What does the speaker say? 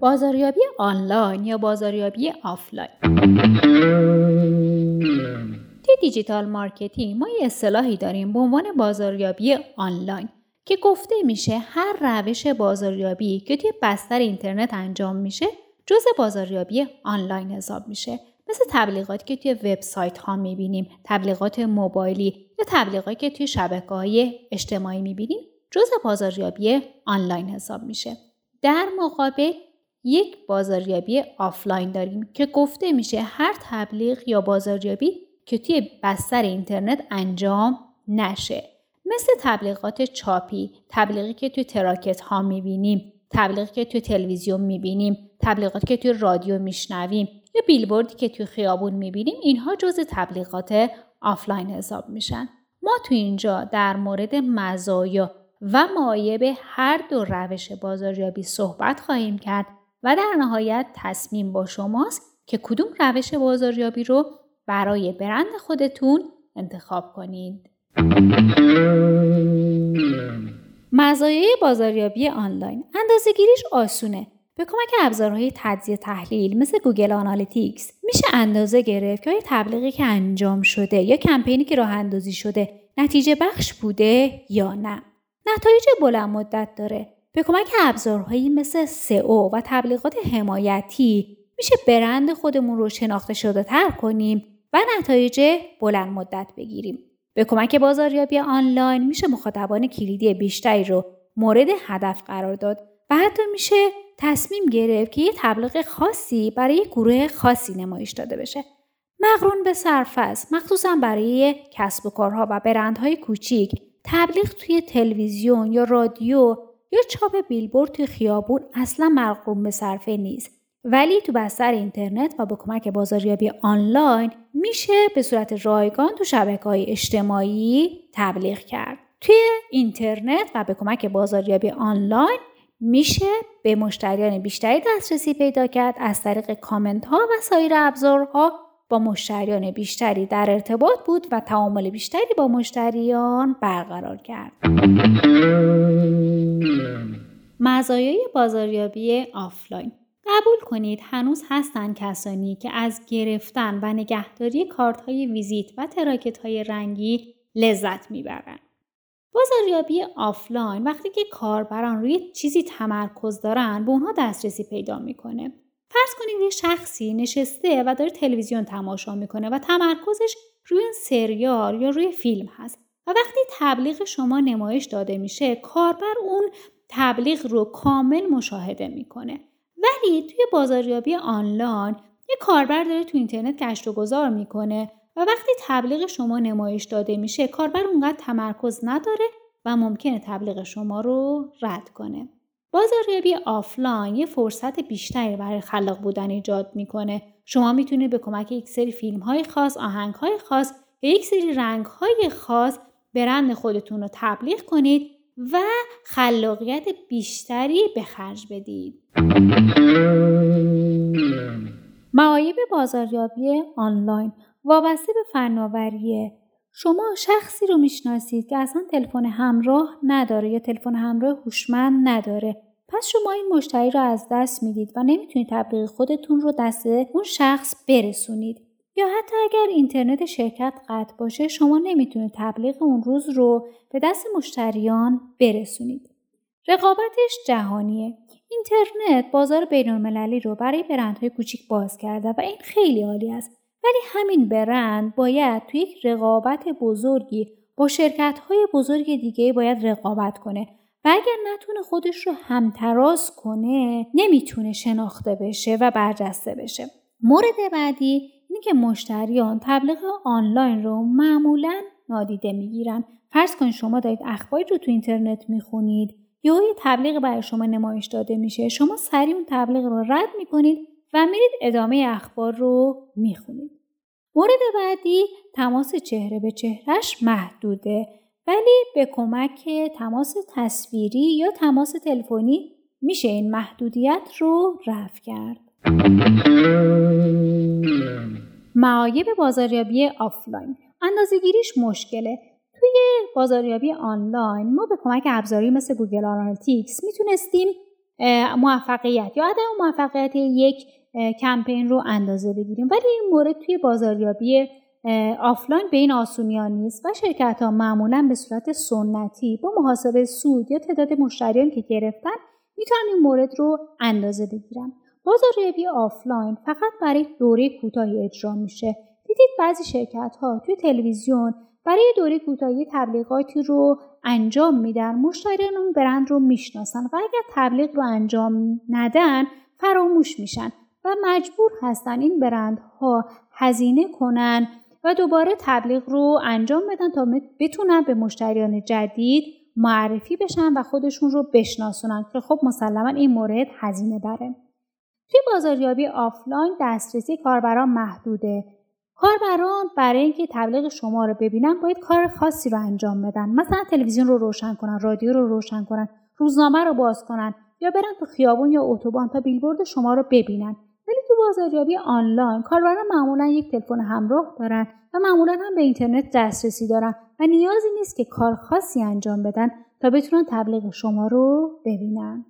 بازاریابی آنلاین یا بازاریابی آفلاین؟ توی digital marketing ما یه اصطلاحی داریم به عنوان بازاریابی آنلاین که گفته میشه هر روش بازاریابی که توی بستر اینترنت انجام میشه جزء بازاریابی آنلاین حساب میشه. مثل تبلیغاتی که توی وبسایت ها می‌بینیم تبلیغات موبایلی یا تبلیغاتی که توی شبکه های اجتماعی می‌بینیم جزء بازاریابی آنلاین حساب میشه. در مقابل یک بازاریابی آفلاین داریم که گفته میشه هر تبلیغ یا بازاریابی که توی بستر اینترنت انجام نشه. مثل تبلیغات چاپی تبلیغی که توی تراکت ها می‌بینیم تبلیغی که توی تلویزیون می‌بینیم تبلیغاتی که توی رادیو میشنویم یا بیلبوردی که توی خیابون می‌بینیم اینها جز تبلیغات آفلاین حساب میشن. ما تو اینجا در مورد مزایا و معایب هر دو روش بازاریابی صحبت خواهیم کرد. و در نهایت تصمیم با شماست که کدوم روش بازاریابی رو برای برند خودتون انتخاب کنید. مزایای بازاریابی آنلاین اندازه گیریش آسونه. به کمک ابزارهای تجزیه تحلیل مثل Google Analytics میشه اندازه گرفت که تبلیغی که انجام شده یا کمپینی که راه اندازی شده نتیجه بخش بوده یا نه. نتایج بلند مدت داره. به کمک ابزارهایی مثل سئو و تبلیغات حمایتی میشه برند خودمون رو شناخته شده تر کنیم و نتایج بلند مدت بگیریم. به کمک بازاریابی آنلاین میشه مخاطبان کلیدی بیشتری رو مورد هدف قرار داد و حتی میشه تصمیم گرفت که یه تبلیغ خاصی برای گروه خاصی نمایش داده بشه. مقرون به سرفصل مخصوصا برای کسب و کارها و برندهای کوچیک تبلیغ توی تلویزیون یا رادیو یا چاپ بیلبورد توی خیابون اصلا مقروم به صرفه نیست. ولی تو بستر اینترنت و با کمک بازاریابی آنلاین میشه به صورت رایگان تو شبکه های اجتماعی تبلیغ کرد. توی اینترنت و به کمک بازاریابی آنلاین میشه به مشتریان بیشتری دسترسی پیدا کرد از طریق کامنت ها و سایر ابزارها. با مشتریان بیشتری در ارتباط بود و تعامل بیشتری با مشتریان برقرار کرد. مزایای بازاریابی آفلاین قبول کنید هنوز هستند کسانی که از گرفتن و نگهداری کارت های ویزیت و تراکت های رنگی لذت می‌برند. بازاریابی آفلاین وقتی که کاربران روی چیزی تمرکز دارن به اونها دسترسی پیدا می‌کنه. فرض کنید یه شخصی نشسته و داره تلویزیون تماشا می‌کنه و تمرکزش روی سریال یا روی فیلم هست و وقتی تبلیغ شما نمایش داده میشه کاربر اون تبلیغ رو کامل مشاهده می‌کنه ولی توی بازاریابی آنلاین یه کاربر داره تو اینترنت گشت و گذار می‌کنه و وقتی تبلیغ شما نمایش داده میشه کاربر اونقدر تمرکز نداره و ممکنه تبلیغ شما رو رد کنه. بازاریابی آفلاین یه فرصت بیشتری برای خلاق بودن ایجاد می‌کنه. شما می‌تونید به کمک یک سری فیلم های خاص، آهنگ های خاص یک سری رنگ های خاص برند خودتون رو تبلیغ کنید و خلاقیت بیشتری به خرج بدید. معایب بازاریابی آنلاین. وابسته به فناوریه شما شخصی رو می‌شناسید که اصلا تلفن همراه نداره یا تلفن همراه هوشمند نداره. پس شما این مشتری رو از دست می‌دید و نمی‌تونید تبلیغ خودتون رو دست اون شخص برسونید. یا حتی اگر اینترنت شرکت قطع باشه شما نمی‌تونید تبلیغ اون روز رو به دست مشتریان برسونید. رقابتش جهانیه. اینترنت بازار بینالمللی رو برای برندهای کوچیک باز کرده و این خیلی عالی است. ولی همین برند باید توی یک رقابت بزرگی با شرکت های بزرگ دیگه باید رقابت کنه و اگر نتونه خودش رو همتراز کنه نمی‌تونه شناخته بشه و برجسته بشه. مورد بعدی اینه که مشتریان تبلیغ آنلاین رو معمولا نادیده می‌گیرن فرض کنید شما دارید اخباری رو تو اینترنت می‌خونید یا یه تبلیغ برای شما نمایش داده میشه شما سریع اون تبلیغ رو رد می‌کنید و میرید ادامه اخبار رو می‌خونید. مورد بعدی تماس چهره به چهرش محدوده ولی به کمک تماس تصویری یا تماس تلفنی میشه این محدودیت رو رفع کرد. معایب بازاریابی آفلاین. اندازهگیریش مشکله. توی بازاریابی آنلاین ما به کمک ابزاری مثل Google Analytics می‌تونستیم موفقیت یا عدم موفقیت یک کمپین رو اندازه بگیریم. ولی این مورد توی بازاریابی آفلاین به این آسونیا نیست و شرکت ها معمولا به صورت سنتی با محاسبه سود یا تعداد مشتریان که گرفتن می‌تونن این مورد رو اندازه بگیرن. بازاریابی آفلاین فقط برای دوره کوتاهی اجرا میشه. دیدید بعضی شرکت ها توی تلویزیون برای دوره کوتاهی تبلیغاتی رو انجام میدن مشتریان اون برند رو می‌شناسن و اگر تبلیغ رو انجام ندن فراموش میشن و مجبور هستن این برندها هزینه کنن و دوباره تبلیغ رو انجام بدن تا بتونن به مشتریان جدید معرفی بشن و خودشون رو بشناسونن که خب مسلما این مورد هزینه بره توی بازاریابی آفلاین دسترسی کاربران محدوده. کاربران برای اینکه تبلیغ شما رو ببینن باید کار خاصی رو انجام بدن. مثلا تلویزیون رو روشن کنن رادیو رو روشن کنن روزنامه رو باز کنن یا برن تو خیابون یا اتوبان تا بیلبورد شما رو ببینن. ولی تو بازاریابی آنلاین کاربران معمولا یک تلفن همراه دارن و معمولا هم به اینترنت دسترسی دارن و نیازی نیست که کار خاصی انجام بدن تا بتونن تبلیغ شما رو ببینن.